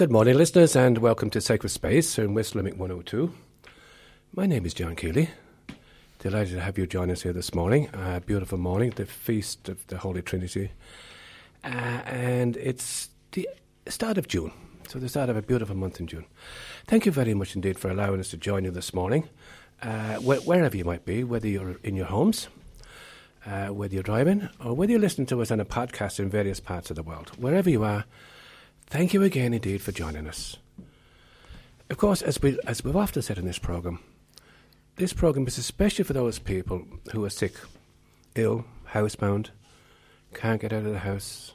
good morning, listeners, and welcome to Sacred Space in West Limerick 102. My name is John Keeley. Delighted to have you join us here this morning. A uh, beautiful morning, the feast of the Holy Trinity. Uh, and it's the start of June, so the start of a beautiful month in June. Thank you very much indeed for allowing us to join you this morning, uh, wh- wherever you might be, whether you're in your homes, uh, whether you're driving, or whether you're listening to us on a podcast in various parts of the world. Wherever you are, thank you again indeed for joining us. Of course, as, we, as we've often said in this programme, this programme is especially for those people who are sick, ill, housebound, can't get out of the house,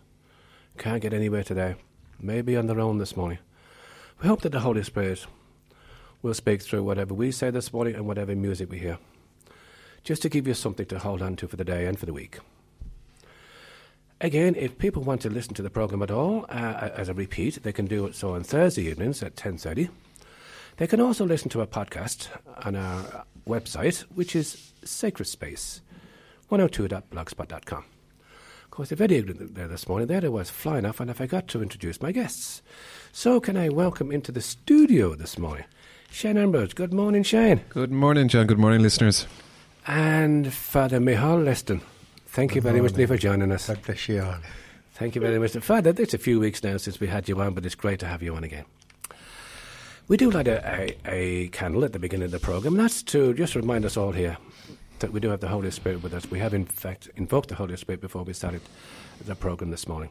can't get anywhere today, maybe on their own this morning. We hope that the Holy Spirit will speak through whatever we say this morning and whatever music we hear just to give you something to hold on to for the day and for the week. Again, if people want to listen to the program at all uh, as a repeat, they can do it so on Thursday evenings at 10:30. They can also listen to a podcast on our website, which is Sacred Space 102.blogspot.com. Of course, the video there this morning, there I was flying off, and I forgot to introduce my guests. So, can I welcome into the studio this morning Shane Ambrose? Good morning, Shane. Good morning, John. Good morning, listeners and Father Michal Liston. Thank Good you very morning. much for joining us. God bless you all. Thank you very much. Father, it's a few weeks now since we had you on, but it's great to have you on again. We do light a, a, a candle at the beginning of the programme, and that's to just remind us all here that we do have the Holy Spirit with us. We have, in fact, invoked the Holy Spirit before we started the programme this morning.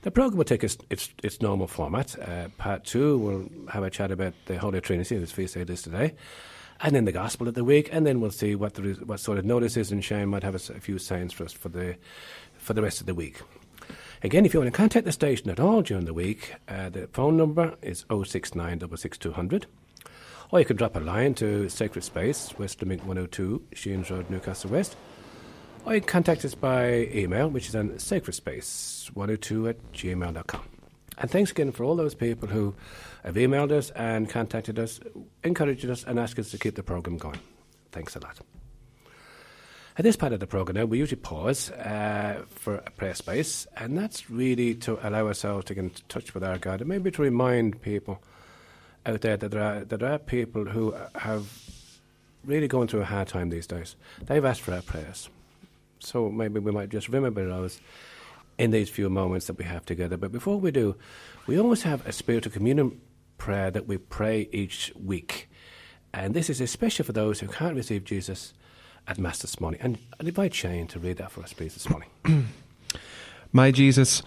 The programme will take its, its, its normal format. Uh, part two, we'll have a chat about the Holy Trinity, as feast day is today and then the gospel of the week, and then we'll see what the, what sort of notices, and Shane might have a, a few signs for us for the for the rest of the week. Again, if you want to contact the station at all during the week, uh, the phone number is 069 Or you can drop a line to Sacred Space, West Limerick 102, Sheens Road, Newcastle West. Or you can contact us by email, which is on sacredspace102 at gmail.com. And thanks again for all those people who have emailed us and contacted us, encouraged us, and asked us to keep the programme going. Thanks a lot. At this part of the programme now, we usually pause uh, for a prayer space, and that's really to allow ourselves to get in touch with our God and maybe to remind people out there that there are, that there are people who have really going through a hard time these days. They've asked for our prayers. So maybe we might just remember those in these few moments that we have together. But before we do, we always have a spiritual communion prayer that we pray each week. And this is especially for those who can't receive Jesus at Mass this morning. And I'd invite Shane to read that for us, please, this morning. my Jesus,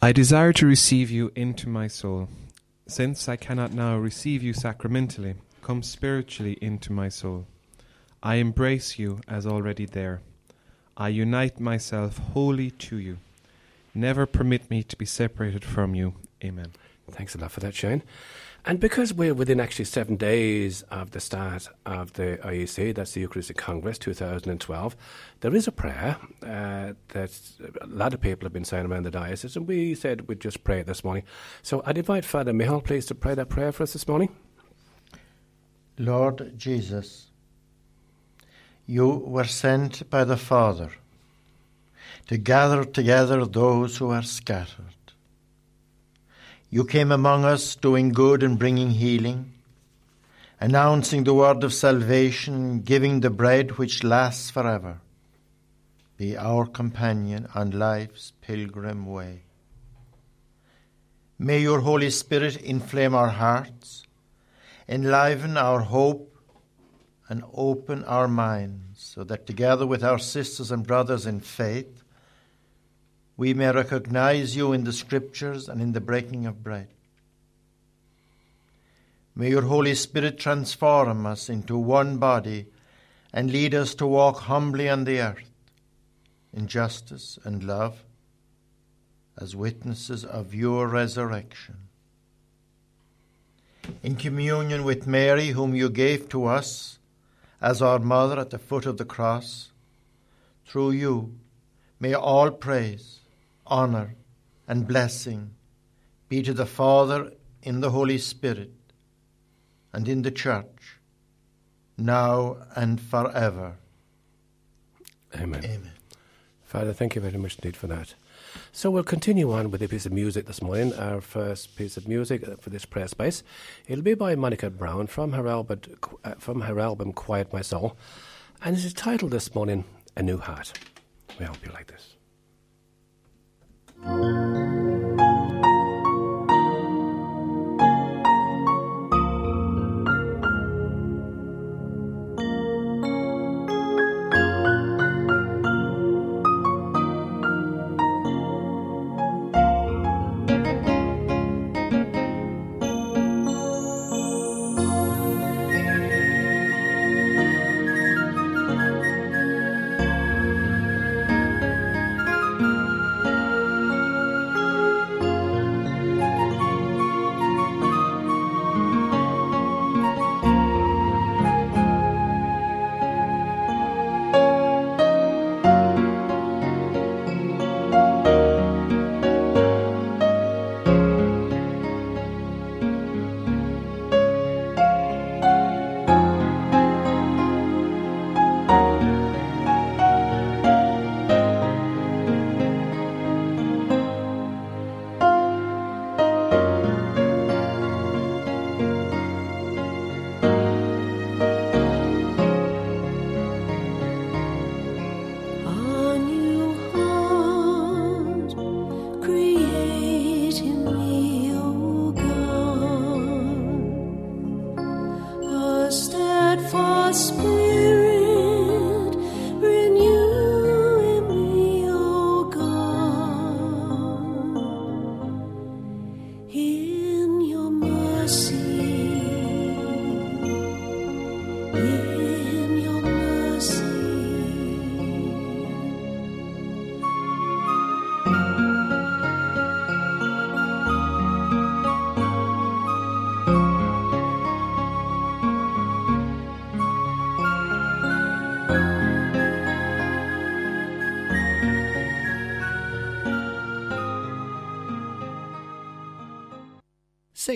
I desire to receive you into my soul. Since I cannot now receive you sacramentally, come spiritually into my soul. I embrace you as already there. I unite myself wholly to you. Never permit me to be separated from you. Amen. Thanks a lot for that, Shane. And because we're within actually seven days of the start of the IEC, that's the Eucharistic Congress 2012, there is a prayer uh, that a lot of people have been saying around the diocese, and we said we'd just pray it this morning. So I'd invite Father Michal, please, to pray that prayer for us this morning. Lord Jesus, you were sent by the Father to gather together those who are scattered. You came among us doing good and bringing healing, announcing the word of salvation, giving the bread which lasts forever. Be our companion on life's pilgrim way. May your Holy Spirit inflame our hearts, enliven our hope, and open our minds so that together with our sisters and brothers in faith, we may recognize you in the Scriptures and in the breaking of bread. May your Holy Spirit transform us into one body and lead us to walk humbly on the earth in justice and love as witnesses of your resurrection. In communion with Mary, whom you gave to us as our mother at the foot of the cross, through you may all praise honor, and blessing be to the Father in the Holy Spirit and in the Church, now and forever. Amen. Amen. Father, thank you very much indeed for that. So we'll continue on with a piece of music this morning. Our first piece of music for this prayer space. It'll be by Monica Brown from her album, from her album Quiet My Soul. And it is titled this morning, A New Heart. We hope you like this. A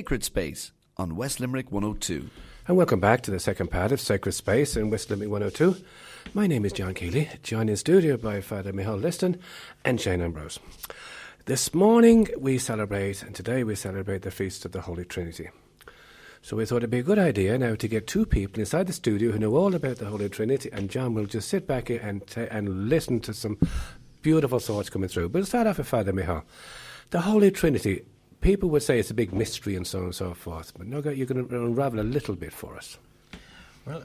Sacred Space on West Limerick 102. And welcome back to the second part of Sacred Space in West Limerick 102. My name is John Keeley, joined in studio by Father Michael Liston and Shane Ambrose. This morning we celebrate, and today we celebrate the Feast of the Holy Trinity. So we thought it'd be a good idea now to get two people inside the studio who know all about the Holy Trinity, and John will just sit back here and, ta and listen to some beautiful thoughts coming through. But we'll start off with Father Michael. The Holy Trinity, people would say it's a big mystery and so on and so forth, but no, you're going to unravel a little bit for us. Well,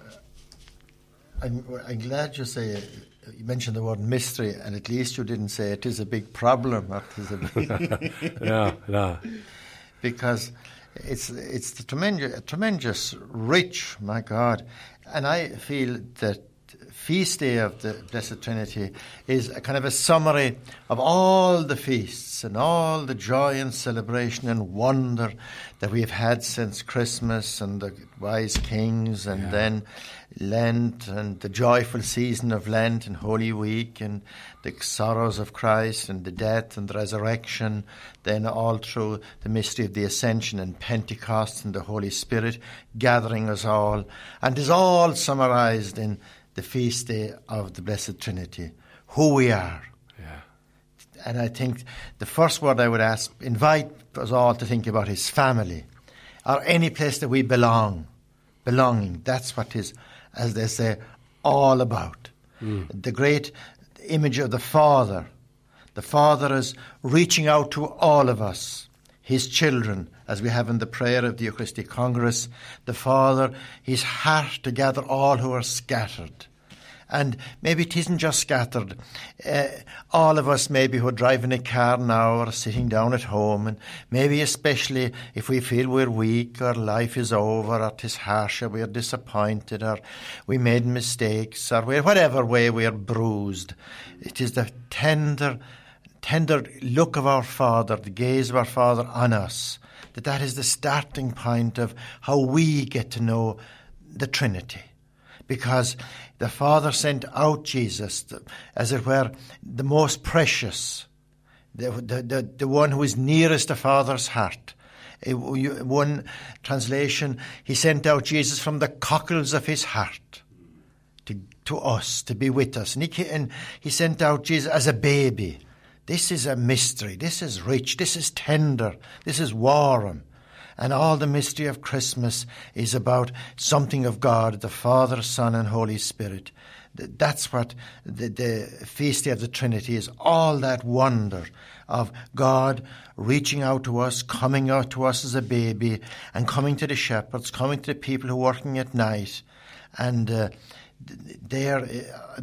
I'm, I'm glad you say you mentioned the word mystery, and at least you didn't say it is a big problem. It a big no, no. because it's it's the tremendous, tremendous rich, my God, and I feel that feast day of the Blessed Trinity is a kind of a summary of all the feasts and all the joy and celebration and wonder that we've had since Christmas and the wise kings and Yeah. then Lent and the joyful season of Lent and Holy Week and the sorrows of Christ and the death and the resurrection, then all through the mystery of the Ascension and Pentecost and the Holy Spirit gathering us all, and is all summarized in the feast day of the Blessed Trinity, who we are. Yeah. And I think the first word I would ask, invite us all to think about is family, or any place that we belong. Belonging, that's what is, as they say, all about. Hmm. The great image of the Father. The Father is reaching out to all of us, His children, as we have in the prayer of the Eucharistic Congress. The Father, His heart to gather all who are scattered. And maybe it isn't just scattered. Uh, all of us, maybe who are driving a car now or sitting down at home, and maybe especially if we feel we're weak or life is over or 'tis harsh or we're disappointed or we made mistakes or we're whatever way we're bruised. It is the tender, tender look of our Father, the gaze of our Father on us, that that is the starting point of how we get to know the Trinity because the Father sent out Jesus, as it were, the most precious, the, the, the, the one who is nearest the Father's heart. One translation, he sent out Jesus from the cockles of his heart to, to us, to be with us. And he, and he sent out Jesus as a baby, this is a mystery. This is rich. This is tender. This is warm. And all the mystery of Christmas is about something of God, the Father, Son, and Holy Spirit. That's what the, the Feast Day of the Trinity is all that wonder of God reaching out to us, coming out to us as a baby, and coming to the shepherds, coming to the people who are working at night. And uh, th- they are, uh,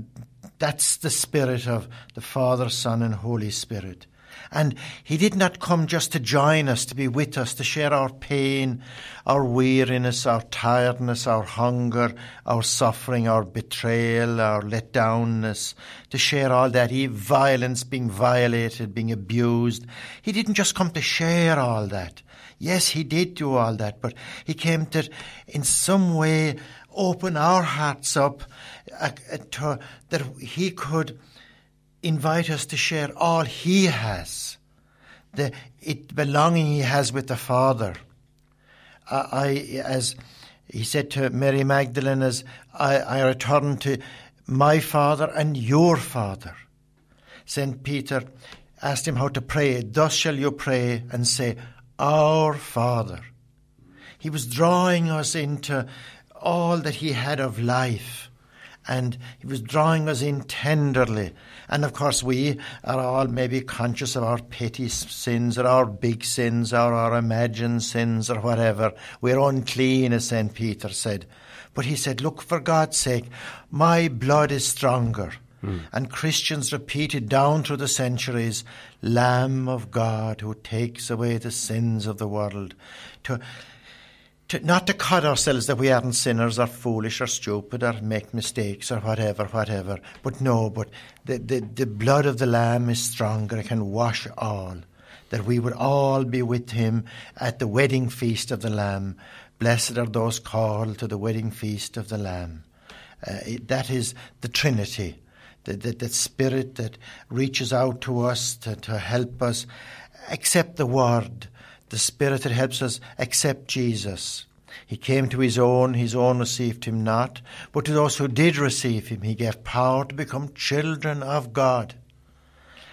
that's the spirit of the Father, Son, and Holy Spirit. And he did not come just to join us, to be with us, to share our pain, our weariness, our tiredness, our hunger, our suffering, our betrayal, our letdownness, to share all that, he, violence, being violated, being abused. He didn't just come to share all that. Yes, he did do all that, but he came to, in some way, open our hearts up uh, uh, to, that he could invite us to share all he has, the it belonging he has with the Father. I, I as he said to Mary Magdalene, as I, I return to my Father and your Father. Saint Peter asked him how to pray. Thus shall you pray and say, Our Father. He was drawing us into all that he had of life and he was drawing us in tenderly. And of course, we are all maybe conscious of our petty sins or our big sins or our imagined sins or whatever. We're unclean, as St. Peter said. But he said, Look, for God's sake, my blood is stronger. Hmm. And Christians repeated down through the centuries, Lamb of God who takes away the sins of the world. To to, not to cut ourselves that we aren't sinners or foolish or stupid or make mistakes or whatever, whatever. But no, but the, the, the blood of the Lamb is stronger, it can wash all. That we would all be with him at the wedding feast of the Lamb. Blessed are those called to the wedding feast of the Lamb. Uh, it- that is the Trinity, the, the Spirit that reaches out to us to, to help us accept the Word, the Spirit that helps us accept Jesus. He came to his own, his own received him not, but to those who did receive him, he gave power to become children of God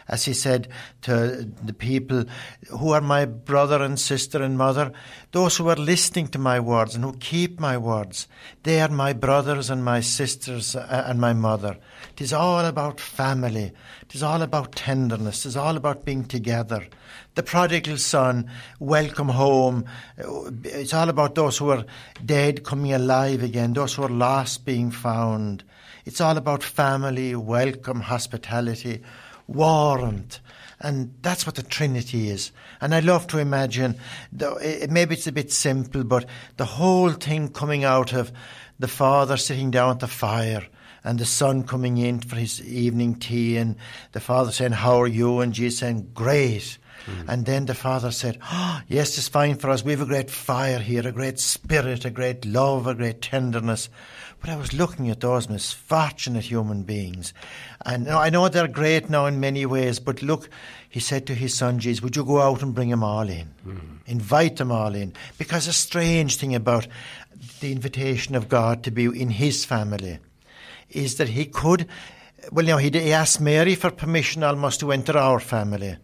as he said to the people who are my brother and sister and mother, those who are listening to my words and who keep my words, they are my brothers and my sisters uh, and my mother. It is all about family. It is all about tenderness. It is all about being together. The prodigal son, welcome home. It's all about those who are dead coming alive again, those who are lost being found. It's all about family, welcome, hospitality warmth. And that's what the Trinity is. And I love to imagine, it, maybe it's a bit simple, but the whole thing coming out of the Father sitting down at the fire and the Son coming in for his evening tea and the Father saying, How are you? And Jesus saying, Great. Hmm. And then the Father said, oh, Yes, it's fine for us. We have a great fire here, a great spirit, a great love, a great tenderness. But I was looking at those misfortunate human beings. And I know they're great now in many ways, but look, he said to his son Jesus, Would you go out and bring them all in? Hmm. Invite them all in. Because a strange thing about the invitation of God to be in his family is that he could, well, you know, he, asked Mary for permission almost to enter our family.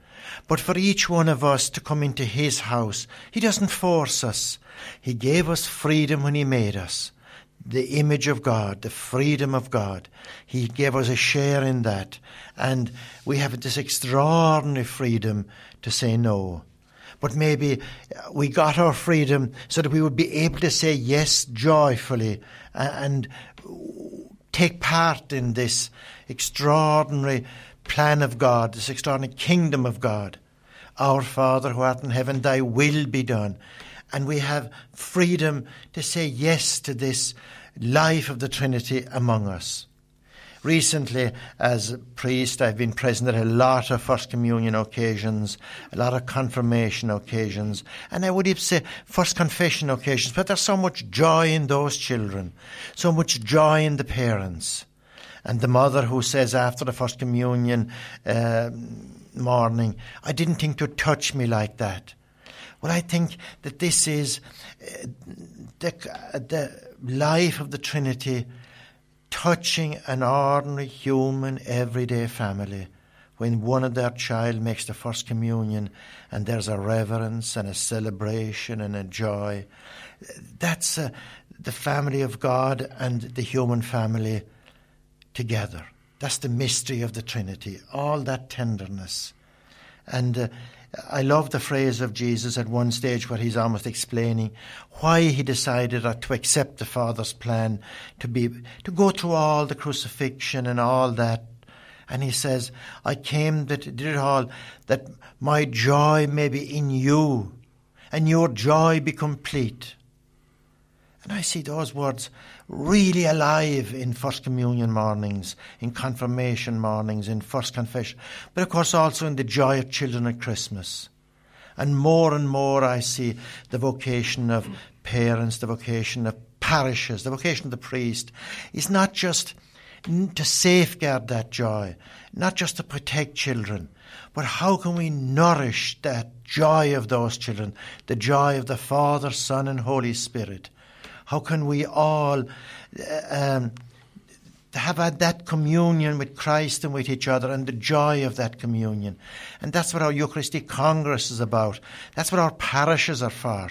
But for each one of us to come into his house, he doesn't force us. He gave us freedom when he made us. The image of God, the freedom of God. He gave us a share in that. And we have this extraordinary freedom to say no. But maybe we got our freedom so that we would be able to say yes joyfully and take part in this extraordinary plan of God, this extraordinary kingdom of God. Our Father who art in heaven, thy will be done. And we have freedom to say yes to this life of the Trinity among us. Recently, as a priest, I've been present at a lot of First Communion occasions, a lot of confirmation occasions, and I would even say First Confession occasions, but there's so much joy in those children, so much joy in the parents. And the mother who says after the First Communion uh, morning, I didn't think to touch me like that. Well, I think that this is uh, the, the life of the Trinity touching an ordinary human everyday family when one of their child makes the first communion and there's a reverence and a celebration and a joy. That's uh, the family of God and the human family together. That's the mystery of the Trinity, all that tenderness. And uh, I love the phrase of Jesus at one stage where he's almost explaining why he decided to accept the Father's plan to be to go through all the crucifixion and all that. And he says, I came that did it all that my joy may be in you and your joy be complete. And I see those words really alive in First Communion mornings, in Confirmation mornings, in First Confession, but of course also in the joy of children at Christmas. And more and more I see the vocation of parents, the vocation of parishes, the vocation of the priest is not just to safeguard that joy, not just to protect children, but how can we nourish that joy of those children, the joy of the Father, Son, and Holy Spirit? How can we all um, have had that communion with Christ and with each other and the joy of that communion? And that's what our Eucharistic Congress is about. That's what our parishes are for.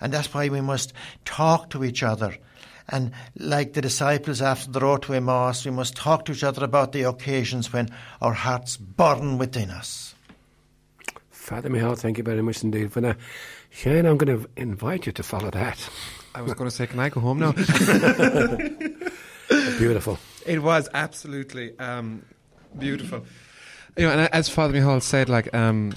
And that's why we must talk to each other. And like the disciples after the road to Emmaus, we must talk to each other about the occasions when our hearts burn within us. Father Michal, thank you very much indeed for that. Shane, I'm going to invite you to follow that. I was going to say, can I go home now? Beautiful. It was absolutely um, beautiful. You know, and as Father Mihal said, like um,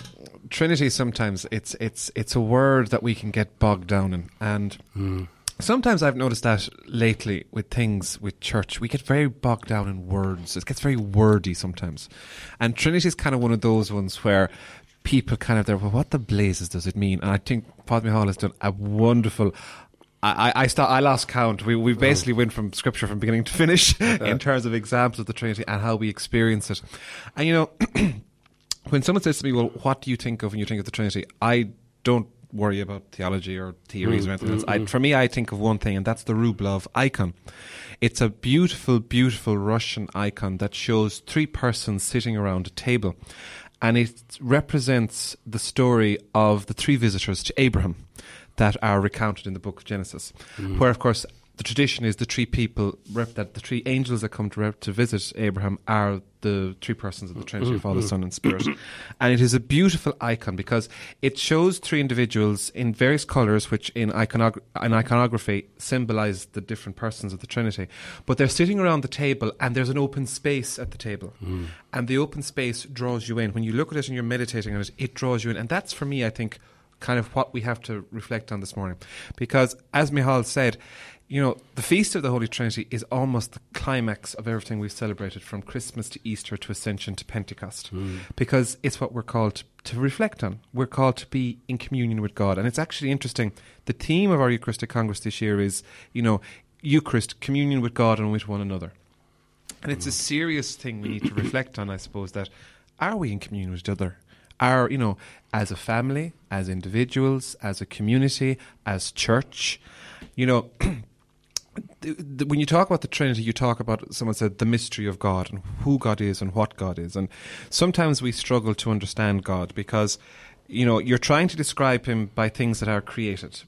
Trinity, sometimes it's it's it's a word that we can get bogged down in, and sometimes I've noticed that lately with things with church, we get very bogged down in words. It gets very wordy sometimes, and Trinity is kind of one of those ones where people kind of there. Well, what the blazes does it mean? And I think Father Mihal has done a wonderful. I, I, start, I lost count. We, we oh. basically went from scripture from beginning to finish in terms of examples of the Trinity and how we experience it. And you know, when someone says to me, "Well, what do you think of when you think of the Trinity?" I don't worry about theology or theories mm, or anything else. Mm, I, mm. for me, I think of one thing, and that's the Rublev icon. It's a beautiful, beautiful Russian icon that shows three persons sitting around a table, and it represents the story of the three visitors to Abraham that are recounted in the book of Genesis, mm. where, of course, the tradition is the three people rep- that the three angels that come to, rep- to visit Abraham are the three persons of the Trinity, mm, mm, Father, Son, and Spirit. and it is a beautiful icon because it shows three individuals in various colours, which in, iconog- in iconography symbolize the different persons of the Trinity. But they're sitting around the table, and there's an open space at the table, and the open space draws you in. When you look at it and you're meditating on it, it draws you in, and that's for me, I think kind of what we have to reflect on this morning. Because, as Mihal said, you know, the Feast of the Holy Trinity is almost the climax of everything we've celebrated from Christmas to Easter to Ascension to Pentecost. Hmm. Because it's what we're called to, to reflect on. We're called to be in communion with God. And it's actually interesting. The theme of our Eucharistic Congress this year is, you know, Eucharist, communion with God and with one another. And it's a hmm. serious thing we need to reflect on, I suppose, that are we in communion with each other? Are, you know, as a family, as individuals, as a community, as church, you know, when you talk about the Trinity, you talk about, someone said, the mystery of God and who God is and what God is. And sometimes we struggle to understand God because, you know, you're trying to describe Him by things that are created,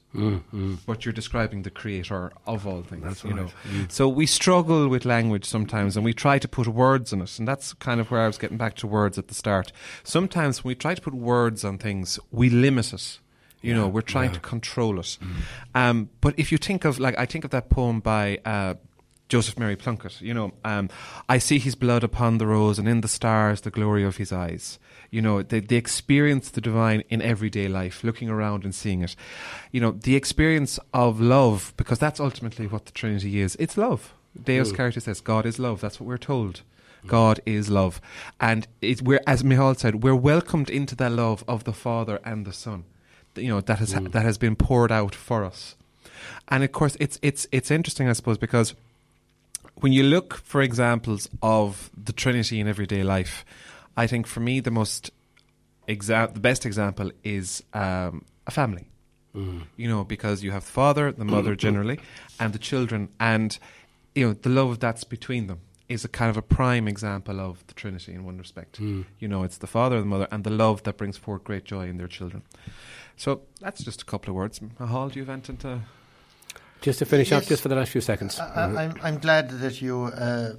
but you're describing the Creator of all things. That's you right. know, so we struggle with language sometimes, and we try to put words on it, and that's kind of where I was getting back to words at the start. Sometimes when we try to put words on things, we limit it. You know, we're trying to control it. Um, but if you think of, like, I think of that poem by uh, Joseph Mary Plunkett. You know, um, I see his blood upon the rose, and in the stars the glory of his eyes. You know, they, they experience the divine in everyday life, looking around and seeing it. You know, the experience of love, because that's ultimately what the Trinity is. It's love. Deus Caritas Est, God is love. That's what we're told. God is love. And it, we're, as Michal said, we're welcomed into the love of the Father and the Son. You know, that has, that has been poured out for us. And of course, it's, it's, it's interesting, I suppose, because when you look for examples of the Trinity in everyday life, I think for me the most exa- the best example is um, a family. You know, because you have the father, the mother generally, and the children, and you know the love that's between them. is a kind of a prime example of the Trinity in one respect. Mm. You know, it's the Father, the Mother, and the love that brings forth great joy in their children. So that's just a couple of words. Hall, do you have anything to? Just to finish Yes. just for the last few seconds. I, I'm, I'm glad that you uh,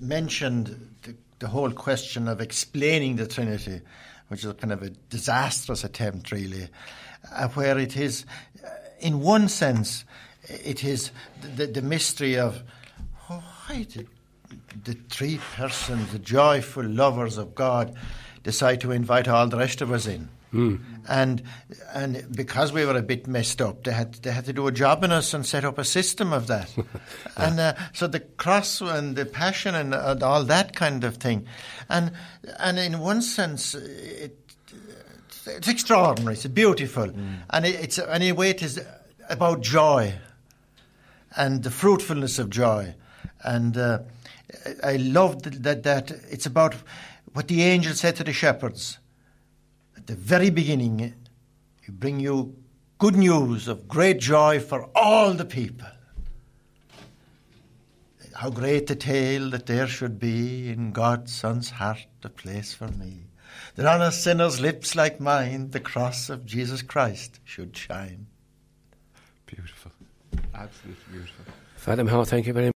mentioned the, the whole question of explaining the Trinity, which is kind of a disastrous attempt, really, uh, where it is, uh, in one sense, it is the, the mystery of oh, why did the three persons, the joyful lovers of God, decide to invite all the rest of us in. And and because we were a bit messed up, they had they had to do a job on us and set up a system of that. And uh, so the cross and the passion and, uh, all that kind of thing, and and in one sense, it, it's extraordinary. It's beautiful, and it, it's and in a way it is about joy and the fruitfulness of joy. And uh, I love that, that, that it's about what the angel said to the shepherds at the very beginning. He bring you good news of great joy for all the people. How great the tale that there should be in God's Son's heart a place for me. That on a sinner's lips like mine the cross of Jesus Christ should shine. Beautiful, absolutely beautiful. Father Mihal, thank you very much.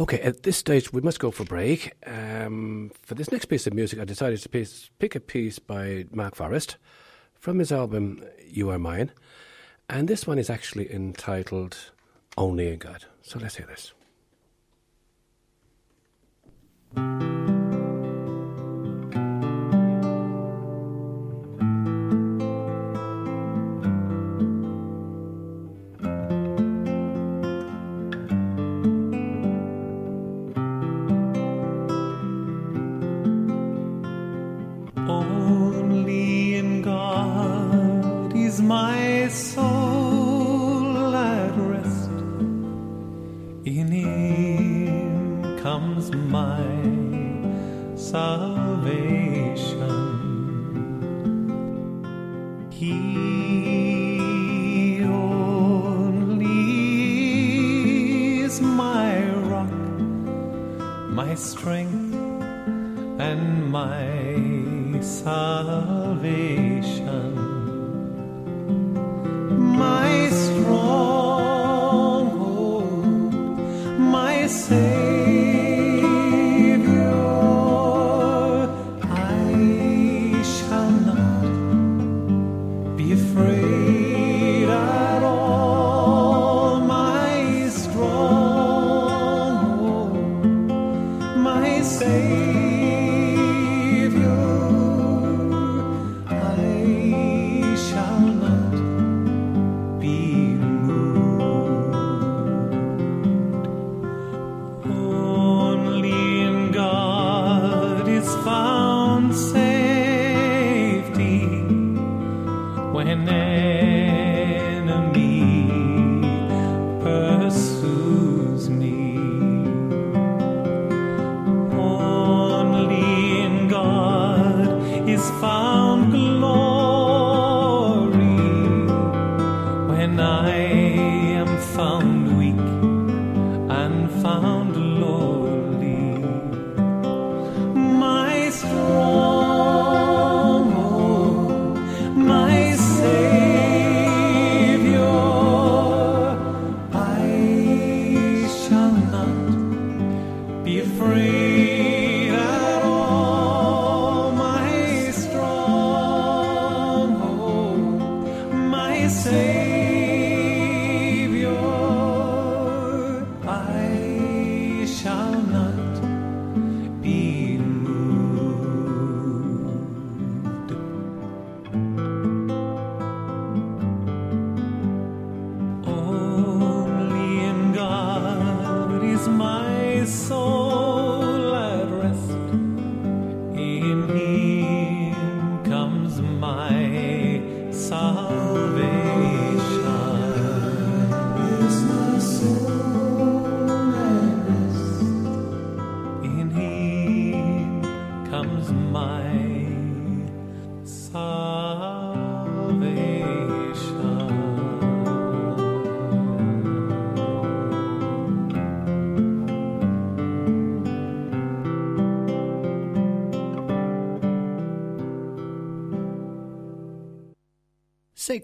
Okay, at this stage, we must go for break. Um, for this next piece of music, I decided to piece, pick a piece by Mark Forrest from his album You Are Mine. And this one is actually entitled Only in God. So let's hear this.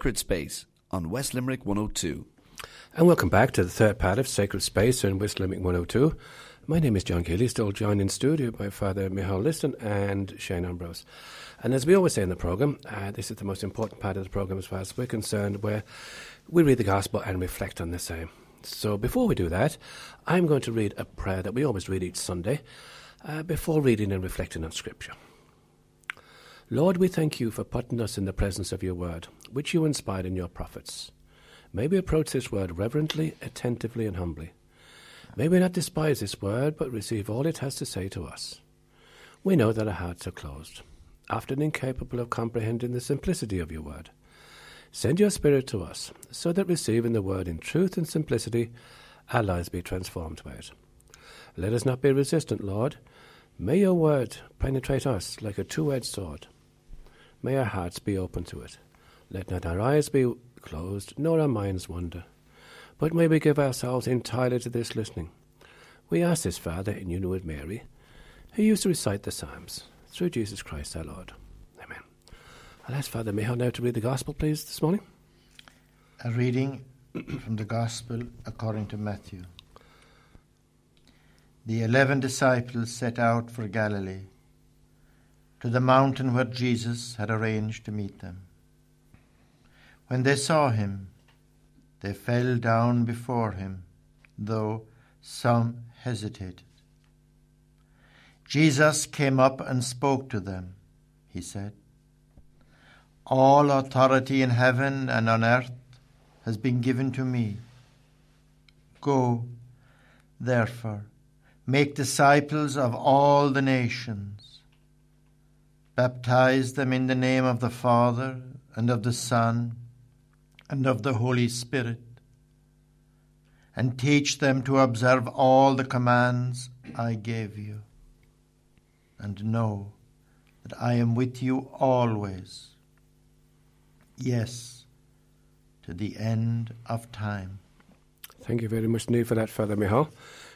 Sacred Space on West Limerick 102. And welcome back to the third part of Sacred Space in West Limerick 102. My name is John Keeley, still joined in studio by Father Michal Liston and Shane Ambrose. And as we always say in the programme, uh, this is the most important part of the programme as far as we're concerned, where we read the Gospel and reflect on the same. So before we do that, I'm going to read a prayer that we always read each Sunday uh, before reading and reflecting on Scripture. Lord, we thank you for putting us in the presence of your word, which you inspired in your prophets. May we approach this word reverently, attentively, and humbly. May we not despise this word, but receive all it has to say to us. We know that our hearts are closed, often incapable of comprehending the simplicity of your word. Send your Spirit to us, so that receiving the word in truth and simplicity, our lives be transformed by it. Let us not be resistant, Lord. May your word penetrate us like a two edged sword. May our hearts be open to it. Let not our eyes be closed, nor our minds wander. But may we give ourselves entirely to this listening. We ask this, Father, in union with Mary, who used to recite the Psalms, through Jesus Christ our Lord. Amen. I'll ask Father Michal now to read the Gospel, please, this morning. A reading from the Gospel according to Matthew. The eleven disciples set out for Galilee, to the mountain where Jesus had arranged to meet them. When they saw him, they fell down before him, though some hesitated. Jesus came up and spoke to them. He said, All authority in heaven and on earth has been given to me. Go, therefore, make disciples of all the nations. Baptize them in the name of the Father, and of the Son, and of the Holy Spirit, and teach them to observe all the commands I gave you. And know that I am with you always. Yes, to the end of time. Thank you very much indeed for that, Father Michal.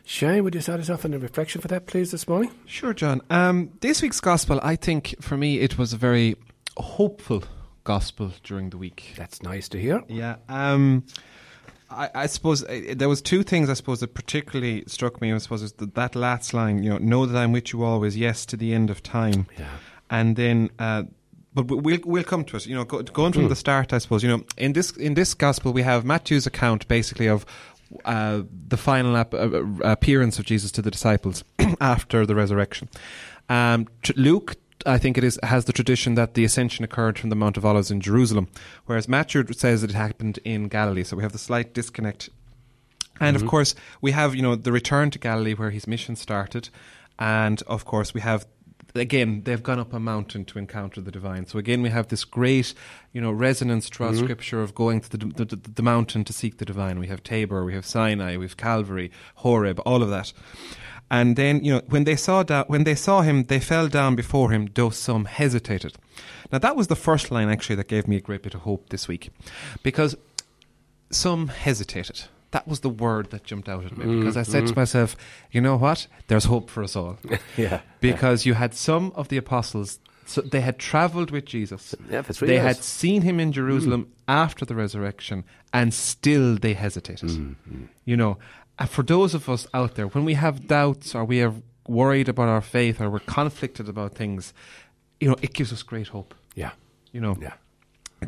Shane, would you start us off in a reflection for that, please, this morning? Sure, John. Um, this week's gospel, I think, for me, it was a very hopeful gospel during the week. That's nice to hear. Yeah. Um, I, I suppose uh, there was two things I suppose that particularly struck me. I suppose is that, that last line, you know, know that I'm with you always, yes, to the end of time. Yeah. And then, uh, but we- we'll we'll come to it. You know, go, going from the start, I suppose. You know, in this in this gospel, we have Matthew's account basically of. Uh, the final ap- uh, appearance of Jesus to the disciples after the resurrection. Um, Luke I think it is has the tradition that the ascension occurred from the Mount of Olives in Jerusalem, whereas Matthew says that it happened in Galilee. So we have the slight disconnect. And of course, we have you know the return to Galilee where his mission started, and of course we have again they've gone up a mountain to encounter the divine. So again we have this great you know resonance throughout mm-hmm. Scripture of going to the, the, the, the mountain to seek the divine. We have Tabor, we have Sinai, we have Calvary, Horeb, all of that. And then, you know, when they saw da- when they saw him, they fell down before him, though some hesitated. Now, that was the first line actually that gave me a great bit of hope this week, because some hesitated. That was the word that jumped out at me mm, because I said to mm. myself, you know what? There's hope for us all. Yeah. because you had some of the apostles, so they had traveled with Jesus. Yeah, for three they years. had seen him in Jerusalem mm. after the resurrection, and still they hesitated. You know, uh, for those of us out there, when we have doubts or we are worried about our faith or we're conflicted about things, you know, it gives us great hope. Yeah. You know, Yeah.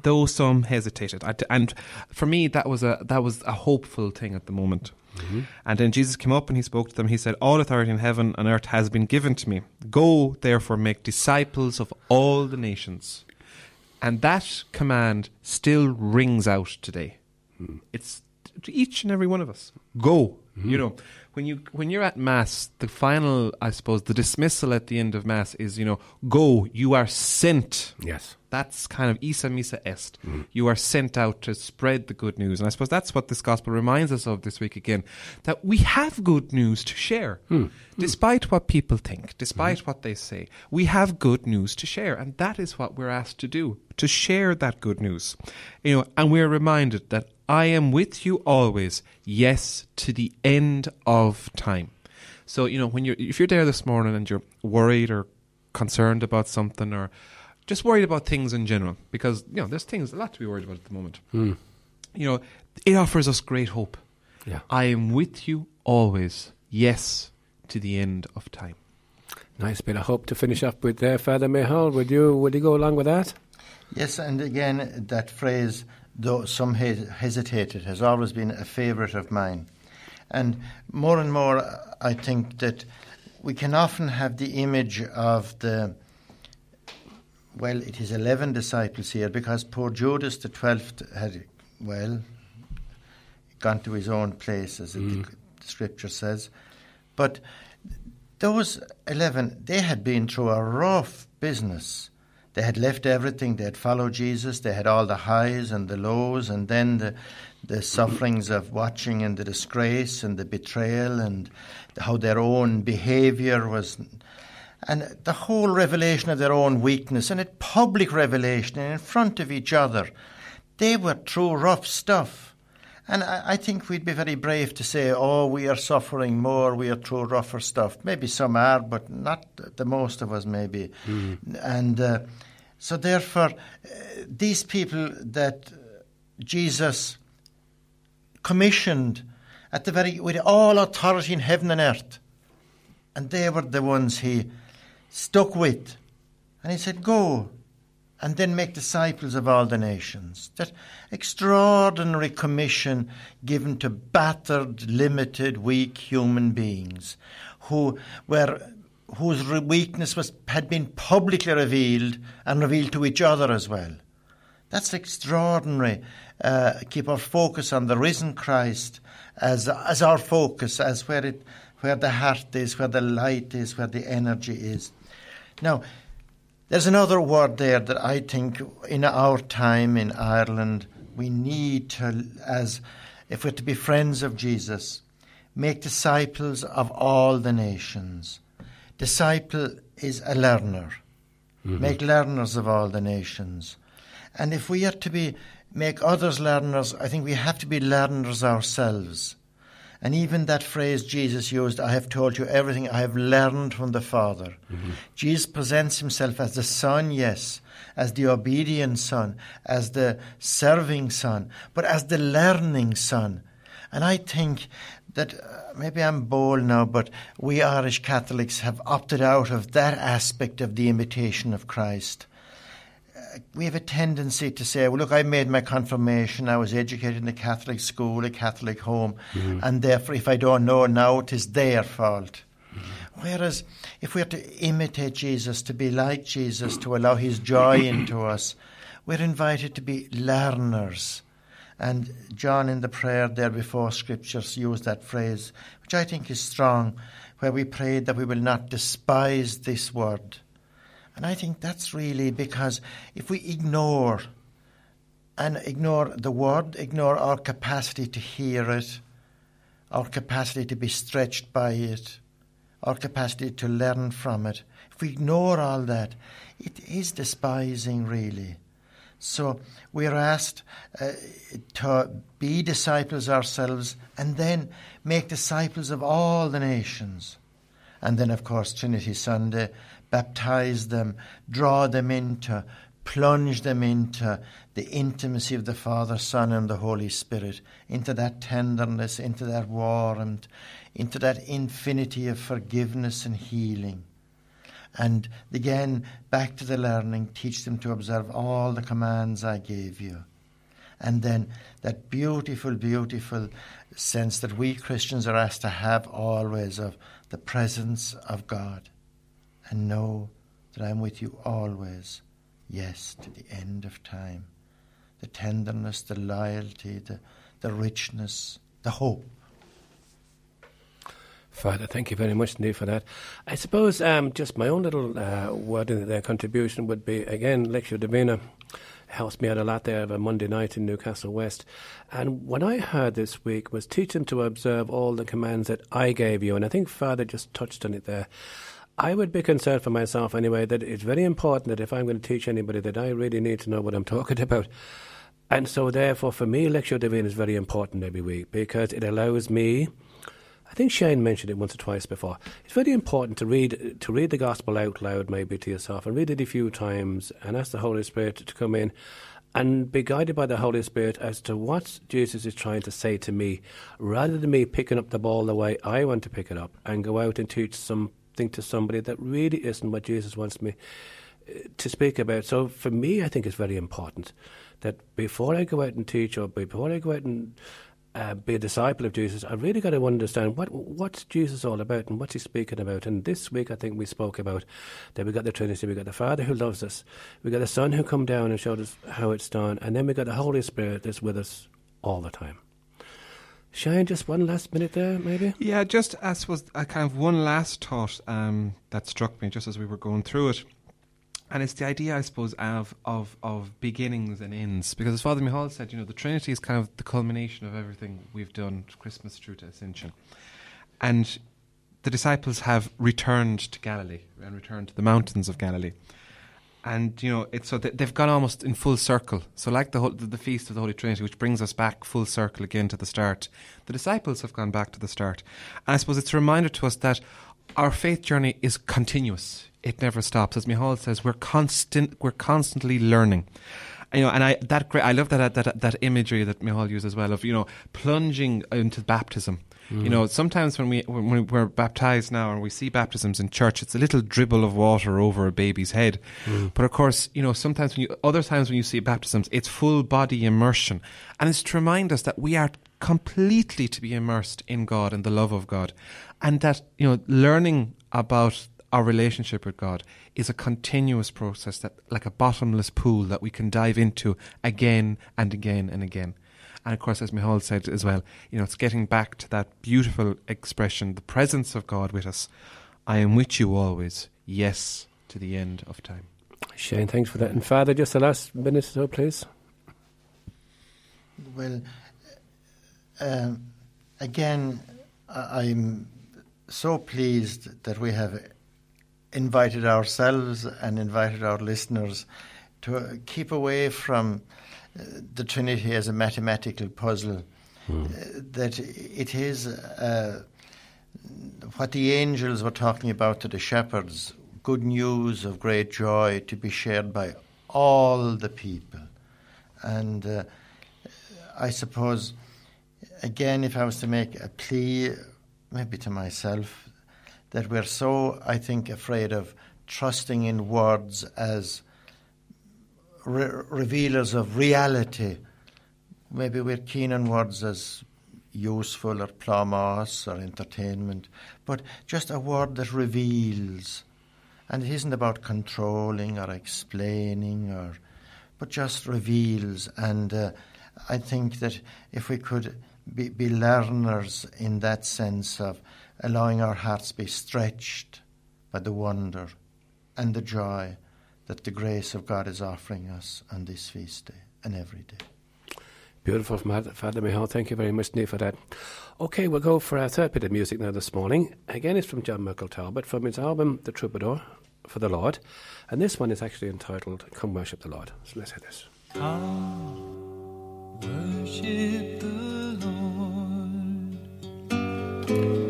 Though some hesitated, I and for me that was a that was a hopeful thing at the moment. Mm-hmm. And then Jesus came up and he spoke to them. He said, "All authority in heaven and earth has been given to me. Go, therefore, make disciples of all the nations." And that command still rings out today. Mm. It's to each and every one of us. Go. You mm-hmm. know, when you when you're at mass, the final, I suppose, the dismissal at the end of mass is, you know, go. You are sent. Yes. That's kind of Ite Missa Est. Mm-hmm. You are sent out to spread the good news. And I suppose that's what this gospel reminds us of this week again that we have good news to share. Hmm. Hmm. Despite what people think, despite mm-hmm. what they say, we have good news to share. And that is what we're asked to do to share that good news. You know, and we're reminded that I am with you always, yes, to the end of time. So, you know, when you're if you're there this morning and you're worried or concerned about something or just worried about things in general because you know there's things a lot to be worried about at the moment. Hmm. You know, it offers us great hope. Yeah. I am with you always. Yes, to the end of time. Nice bit of hope to finish up with there, Father Mihal. Would you would you go along with that? Yes, and again, that phrase, though some he- hesitated, has always been a favourite of mine. And more and more, I think that we can often have the image of the, well, it is 11 disciples here because poor Judas, the 12th, had, well, gone to his own place, as Mm. the scripture says. But those 11, they had been through a rough business. They had left everything. They had followed Jesus. They had all the highs and the lows, and then the, the sufferings of watching and the disgrace and the betrayal and how their own behavior was. And the whole revelation of their own weakness and a public revelation and in front of each other. They were true rough stuff. And I, I think we'd be very brave to say, oh, we are suffering more, we are through rougher stuff. Maybe some are, but not the most of us, maybe. And uh, so, therefore, uh, these people that Jesus commissioned at the very, with all authority in heaven and earth, and they were the ones he stuck with. And he said, Go and then make disciples of all the nations. That extraordinary commission given to battered, limited, weak human beings who were whose weakness was had been publicly revealed and revealed to each other as well. That's extraordinary. Uh, keep our focus on the risen Christ as as our focus, as where it where the heart is, where the light is, where the energy is. Now, there's another word there that I think in our time in Ireland we need to, as if we're to be friends of Jesus, make disciples of all the nations. Disciple is a learner. Mm-hmm. Make learners of all the nations. And if we are to be make others learners, I think we have to be learners ourselves. And even that phrase Jesus used, I have told you everything I have learned from the Father. Jesus presents himself as the Son, yes, as the obedient Son, as the serving Son, but as the learning Son. And I think that uh, maybe I'm bold now, but we Irish Catholics have opted out of that aspect of the imitation of Christ we have a tendency to say, well, look, I made my confirmation. I was educated in a Catholic school, a Catholic home, mm-hmm. and therefore, if I don't know now, it is their fault. Mm-hmm. Whereas, if we are to imitate Jesus, to be like Jesus, to allow his joy into us, we're invited to be learners. And John, in the prayer there before scriptures, used that phrase, which I think is strong, where we prayed that we will not despise this word. And I think that's really because if we ignore and ignore the word, ignore our capacity to hear it, our capacity to be stretched by it, our capacity to learn from it, if we ignore all that, it is despising really. So we are asked uh, to be disciples ourselves and then make disciples of all the nations. And then, of course, Trinity Sunday, baptize them, draw them into, plunge them into the intimacy of the Father, Son, and the Holy Spirit, into that tenderness, into that warmth, into that infinity of forgiveness and healing. And again, back to the learning, teach them to observe all the commands I gave you. And then that beautiful, beautiful sense that we Christians are asked to have always of the presence of God and know that I'm with you always, yes, to the end of time. The tenderness, the loyalty, the, the richness, the hope. Father, thank you very much indeed for that. I suppose um, just my own little uh, word in their contribution would be again, Lectio Divina helps me out a lot there of a Monday night in Newcastle West. And what I heard this week was teach them to observe all the commands that I gave you. And I think Father just touched on it there. I would be concerned for myself anyway that it's very important that if I'm going to teach anybody that I really need to know what I'm talking about. And so therefore for me Lectio Divina is very important every week because it allows me I think Shane mentioned it once or twice before. It's very important to read to read the gospel out loud, maybe to yourself, and read it a few times, and ask the Holy Spirit to come in and be guided by the Holy Spirit as to what Jesus is trying to say to me, rather than me picking up the ball the way I want to pick it up and go out and teach something to somebody that really isn't what Jesus wants me uh, to speak about. So for me, I think it's very important that before I go out and teach or before I go out and uh, be a disciple of Jesus, I really got to understand what what's Jesus all about and what's he speaking about. And this week, I think we spoke about that we got the Trinity, we got the Father who loves us, we got the Son who come down and showed us how it's done, and then we got the Holy Spirit that's with us all the time. Shane, just one last minute there, maybe. Yeah, just I suppose a kind of one last thought um, that struck me just as we were going through it. And it's the idea, I suppose, of, of of beginnings and ends. Because as Father Mihal said, you know, the Trinity is kind of the culmination of everything we've done, Christmas through to Ascension. And the disciples have returned to Galilee and returned to the mountains of Galilee. And, you know, it's so that they've gone almost in full circle. So, like the, whole, the, Feast of the Holy Trinity, which brings us back full circle again to the start, the disciples have gone back to the start. And I suppose it's a reminder to us that our faith journey is continuous. It never stops. As Mihal says, we're constant. We're constantly learning. You know, and I that great. I love that that that imagery that Mihal used as well of you know plunging into baptism. You know, sometimes when we when we're baptized now and we see baptisms in church, it's a little dribble of water over a baby's head. Mm. But of course, you know, sometimes when you other times when you see baptisms, it's full body immersion, and it's to remind us that we are completely to be immersed in God and the love of God, and that you know, learning about our relationship with God is a continuous process that like a bottomless pool that we can dive into again and again and again. And of course, as Mihal said as well, you know, it's getting back to that beautiful expression, the presence of God with us. I am with you always, yes, to the end of time. Shane, thanks for that. And Father, just the last minute or so, please. Well, um, again, I- I'm so pleased that we have invited ourselves and invited our listeners to uh, keep away from uh, the Trinity as a mathematical puzzle. Uh, that it is uh, what the angels were talking about to the shepherds good news of great joy to be shared by all the people. And uh, I suppose, again, if I was to make a plea, maybe to myself, that we're so, I think, afraid of trusting in words as re- revealers of reality. Maybe we're keen on words as useful or plumos or entertainment, but just a word that reveals. And it isn't about controlling or explaining or but just reveals. And uh, I think that if we could be, be learners in that sense of allowing our hearts be stretched by the wonder and the joy that the grace of God is offering us on this feast day and every day. Beautiful, from Father- Father Mihal. Thank you very much, Neil, for that. Okay, we'll go for our third bit of music now this morning. Again, it's from John Michael Talbot from his album The Troubadour for the Lord. And this one is actually entitled Come Worship the Lord. So let's hear this. Worship the Lord,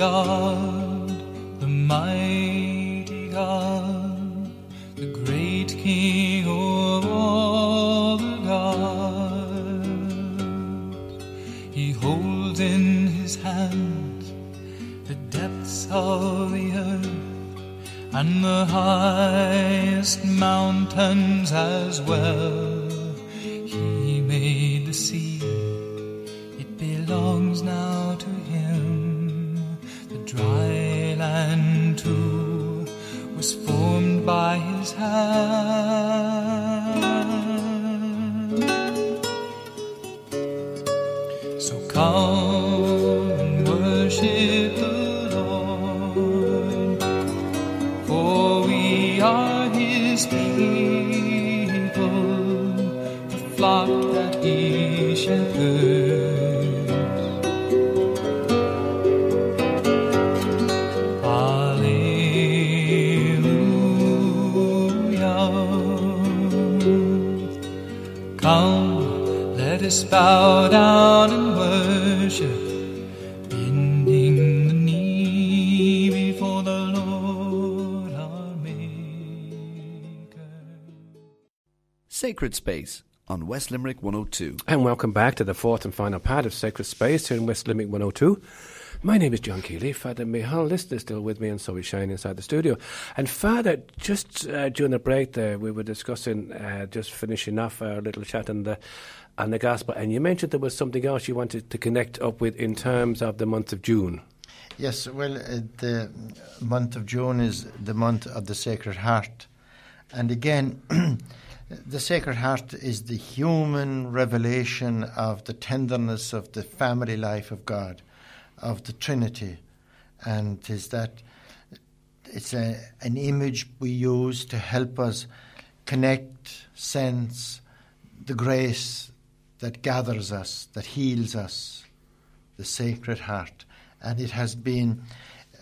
家 Sacred Space on West Limerick 102. And welcome back to the fourth and final part of Sacred Space here in West Limerick 102. My name is John Keeley. Father Mihal List is still with me, and so is Shane inside the studio. And Father, just uh, during the break there, we were discussing, uh, just finishing off our little chat on the on the gospel, and you mentioned there was something else you wanted to connect up with in terms of the month of June. Yes, well, uh, the month of June is the month of the Sacred Heart. And again, the Sacred Heart is the human revelation of the tenderness of the family life of God, of the Trinity. And is that it's a, an image we use to help us connect, sense the grace that gathers us, that heals us, the Sacred Heart. And it has been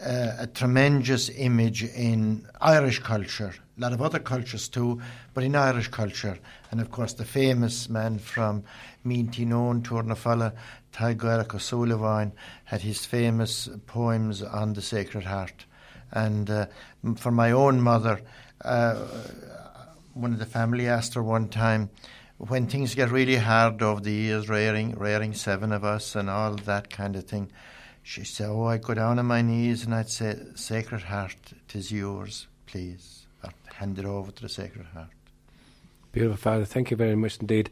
uh, a tremendous image in Irish culture, a lot of other cultures too, but in Irish culture. And of course, the famous man from Meanty Known, Tournafulla, Taigara O'Sullivan, had his famous poems on the Sacred Heart. And uh, for my own mother, uh, one of the family asked her one time, when things get really hard over the years, rearing, rearing seven of us and all that kind of thing, she said, Oh, I'd go down on my knees and I'd say, Sacred Heart, tis yours, please. Hand it over to the Sacred Heart. Beautiful, Father. Thank you very much indeed.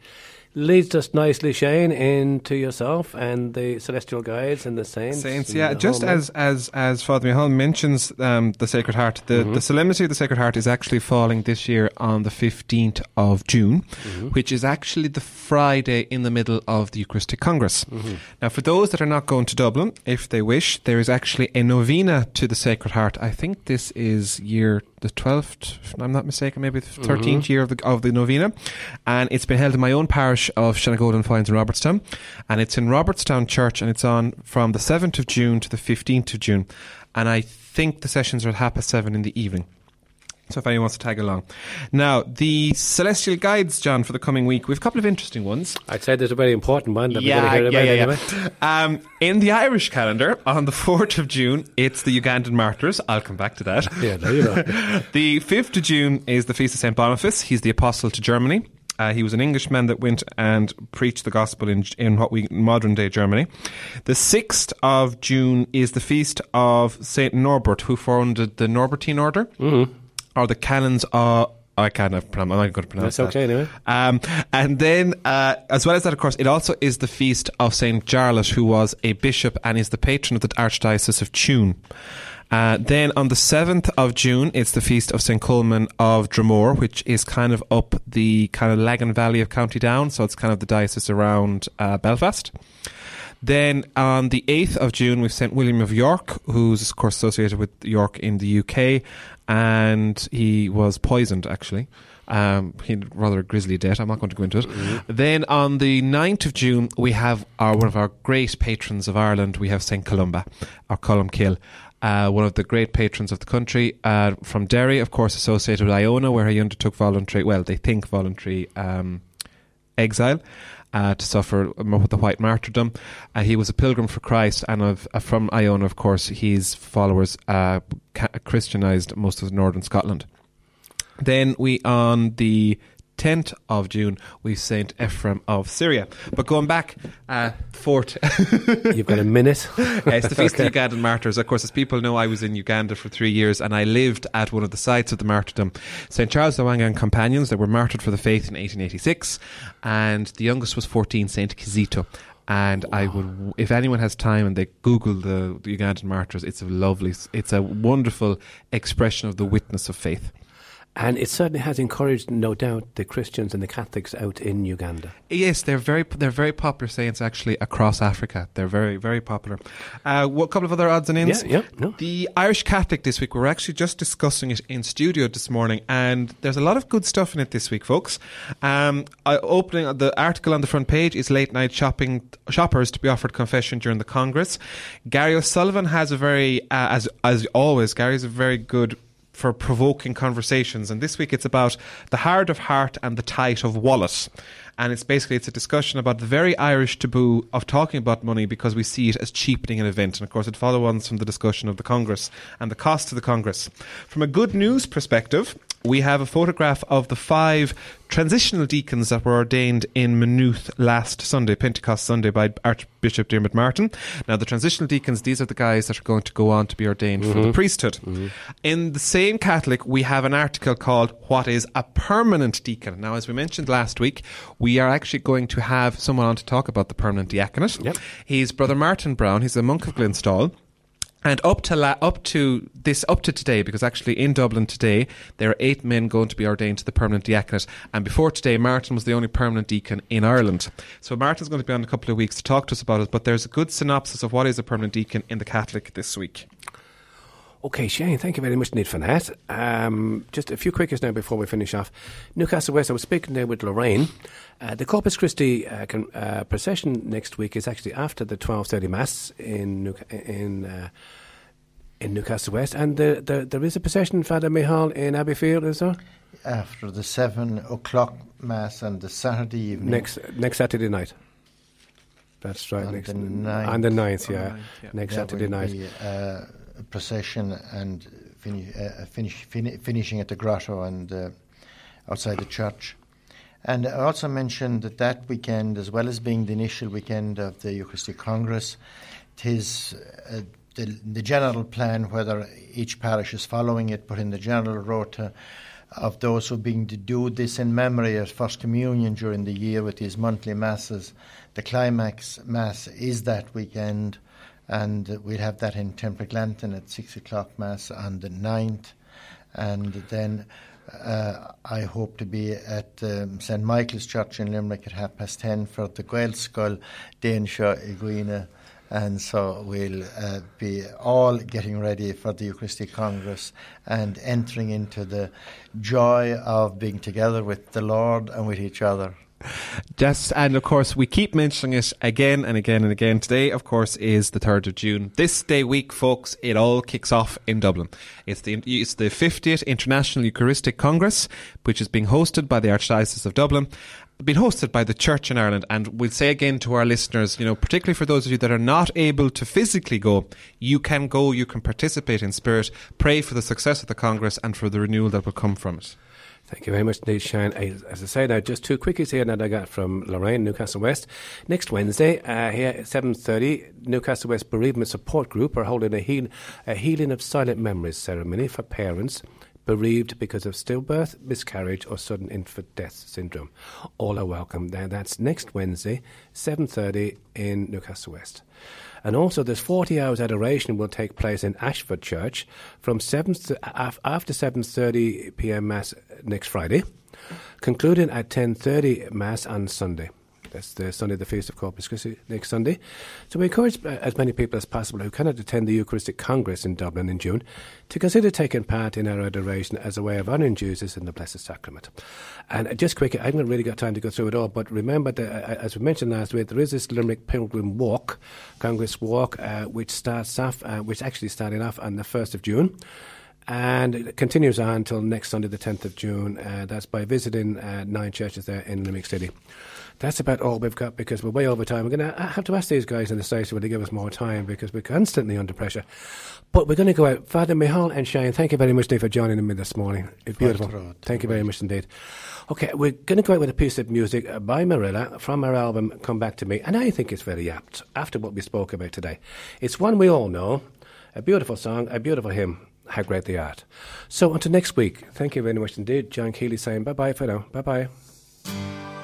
Leads us nicely, Shane, into yourself and the celestial guides and the saints. Saints, yeah. Just as as as Father Mihal mentions um, the Sacred Heart, the, Mm-hmm. the Solemnity of the Sacred Heart is actually falling this year on the fifteenth of June, Mm-hmm. which is actually the Friday in the middle of the Eucharistic Congress. Mm-hmm. Now, for those that are not going to Dublin, if they wish, there is actually a novena to the Sacred Heart. I think this is year the twelfth, if I'm not mistaken, maybe the 13th Mm-hmm. year of the of the novena, and it's been held in my own parish of Shanagolden Foynes in Robertstown, and it's in Robertstown Church, and it's on from the seventh of June to the fifteenth of June, and I think the sessions are at half past seven in the evening. So if anyone wants to tag along. Now, the celestial guides, John, for the coming week, we have a couple of interesting ones. I'd say there's a very important one that we're going to hear about anyway. Um, in the Irish calendar, on the 4th of June, it's the Ugandan martyrs. I'll come back to that. Yeah, there you go. the 5th of June is the Feast of St. Boniface. He's the apostle to Germany. Uh, he was an Englishman that went and preached the gospel in, in what we modern day Germany. The 6th of June is the feast of St. Norbert, who founded the Norbertine order, mm-hmm. or the canons of. I can't pronounce. I'm not going to pronounce That's that. okay anyway. Um, and then, uh, as well as that, of course, it also is the feast of Saint Jarlath, who was a bishop and is the patron of the Archdiocese of Tuam. Uh, then on the 7th of June, it's the feast of St. Colman of Dromore, which is kind of up the kind of Lagan Valley of County Down, so it's kind of the diocese around uh, Belfast. Then on the 8th of June, we've St. William of York, who's, of course, associated with York in the UK, and he was poisoned, actually, Um, he had rather a grisly death. I'm not going to go into it. Then on the 9th of June, we have our one of our great patrons of Ireland. We have St. Columba, or Columkill. Uh, one of the great patrons of the country uh, from Derry, of course, associated with Iona, where he undertook voluntary, well, they think voluntary um, exile uh, to suffer with the white martyrdom. Uh, he was a pilgrim for Christ, and of, uh, from Iona, of course, his followers uh, ca- Christianized most of northern Scotland. Then we, on the 10th of June, we Saint Ephraim of Syria. But going back, uh, fort. You've got a minute. Uh, it's the Feast of the Ugandan Martyrs. Of course, as people know, I was in Uganda for three years and I lived at one of the sites of the martyrdom. St. Charles the and Companions, they were martyred for the faith in 1886, and the youngest was 14, St. Kizito. And I would, if anyone has time and they Google the, the Ugandan martyrs, it's a lovely, it's a wonderful expression of the witness of faith. And it certainly has encouraged, no doubt, the Christians and the Catholics out in Uganda. Yes, they're very they're very popular saints actually across Africa. They're very very popular. Uh, what couple of other odds and ends? Yeah, yeah, no. The Irish Catholic this week. We're actually just discussing it in studio this morning, and there's a lot of good stuff in it this week, folks. Um, I, opening the article on the front page is late night shopping shoppers to be offered confession during the Congress. Gary O'Sullivan has a very uh, as as always. Gary's a very good for provoking conversations. And this week it's about the hard of heart and the tight of wallet. And it's basically it's a discussion about the very Irish taboo of talking about money because we see it as cheapening an event. And of course, it follows on from the discussion of the Congress and the cost of the Congress. From a good news perspective, we have a photograph of the five transitional deacons that were ordained in Maynooth last Sunday, Pentecost Sunday, by Archbishop Dermot Martin. Now, the transitional deacons, these are the guys that are going to go on to be ordained for the mm-hmm. priesthood. Mm-hmm. In the same Catholic, we have an article called What is a Permanent Deacon? Now, as we mentioned last week, we are actually going to have someone on to talk about the permanent diaconate. Yep. He's Brother Martin Brown, he's a monk of Glenstal. And up to la- up to this up to today, because actually in Dublin today there are eight men going to be ordained to the permanent diaconate. And before today, Martin was the only permanent deacon in Ireland. So Martin's going to be on in a couple of weeks to talk to us about it. But there's a good synopsis of what is a permanent deacon in the Catholic this week. Okay, Shane, thank you very much indeed for that. Um, just a few quickies now before we finish off. Newcastle West, I was speaking there with Lorraine. Uh, the Corpus Christi uh, con- uh, procession next week is actually after the 12.30 Mass in, New- in, uh, in Newcastle West. And the, the, there is a procession, Father Mihal, in Abbeyfield, is there? After the seven o'clock mass on the Saturday evening. Next, next Saturday night. That's right. On next, the ninth. On the 9th, yeah. ninth, yeah. Next there Saturday night. Be, uh, procession and uh, finish, fin- finishing at the grotto and uh, outside the church. And I also mentioned that that weekend, as well as being the initial weekend of the Eucharistic Congress, tis uh, the, the general plan, whether each parish is following it, but in the general rota of those who being to do this in memory of First Communion during the year with these monthly masses. The climax mass is that weekend, and we'll have that in Templeglantine at six o'clock mass on the 9th, and then. Uh, I hope to be at um, St Michael's Church in Limerick at half past ten for the Gaelscoil Dainshaw Iguina, and so we'll uh, be all getting ready for the Eucharistic Congress and entering into the joy of being together with the Lord and with each other. Just and of course we keep mentioning it again and again and again. Today, of course, is the third of June. This day week, folks, it all kicks off in Dublin. It's the it's the fiftieth International Eucharistic Congress, which is being hosted by the Archdiocese of Dublin. Been hosted by the Church in Ireland, and we'll say again to our listeners, you know, particularly for those of you that are not able to physically go, you can go, you can participate in spirit, pray for the success of the Congress and for the renewal that will come from it. Thank you very much indeed, Shane. As I say now, just two quickies here that I got from Lorraine, Newcastle West. Next Wednesday, uh, here at 7.30, Newcastle West Bereavement Support Group are holding a, heal, a Healing of Silent Memories ceremony for parents bereaved because of stillbirth, miscarriage or sudden infant death syndrome. All are welcome. Now, that's next Wednesday, 7.30 in Newcastle West. And also, this 40 hours adoration will take place in Ashford Church from 7 after 7:30 p.m. mass next Friday, concluding at 10:30 mass on Sunday. That's the Sunday, the Feast of Corpus Christi, next Sunday. So we encourage uh, as many people as possible who cannot attend the Eucharistic Congress in Dublin in June to consider taking part in our adoration as a way of honouring Jesus in the Blessed Sacrament. And uh, just quickly, I haven't really got time to go through it all, but remember that, uh, as we mentioned last week, there is this Limerick Pilgrim Walk, Congress Walk, uh, which starts off, uh, which actually started off on the 1st of June and it continues on until next Sunday, the 10th of June. Uh, that's by visiting uh, nine churches there in Limerick City. That's about all we've got because we're way over time. We're going to have to ask these guys in the station whether they give us more time because we're constantly under pressure. But we're going to go out. Father Mihal and Shane, thank you very much indeed for joining me this morning. It's beautiful. Thank you very much indeed. Okay, we're going to go out with a piece of music by Marilla from her album Come Back to Me, and I think it's very apt after what we spoke about today. It's one we all know, a beautiful song, a beautiful hymn. How great Thou Art. So until next week, thank you very much indeed. John Keeley saying bye bye for now. Bye bye.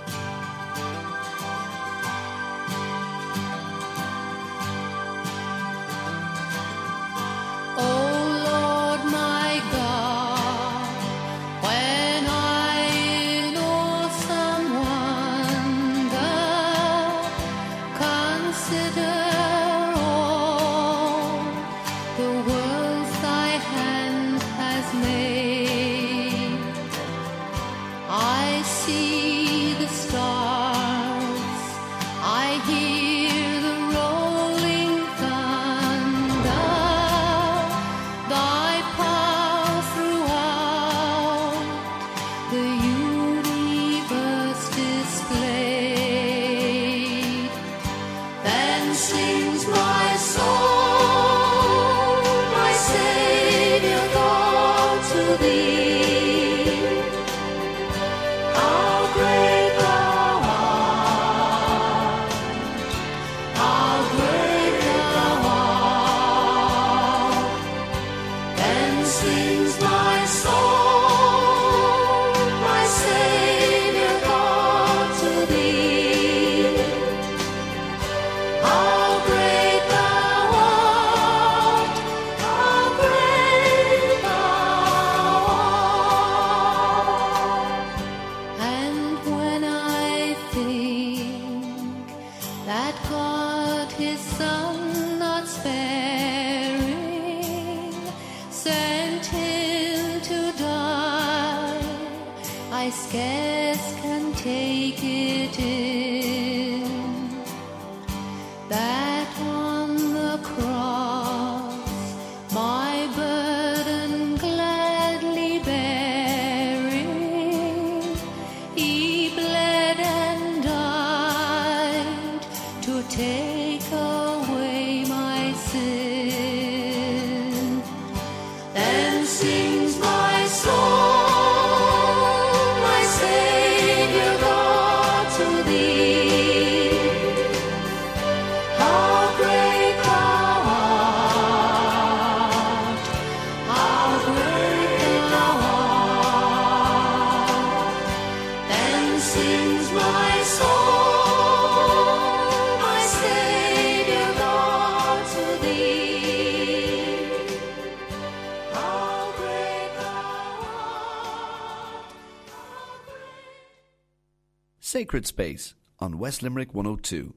Sacred Space on West Limerick 102.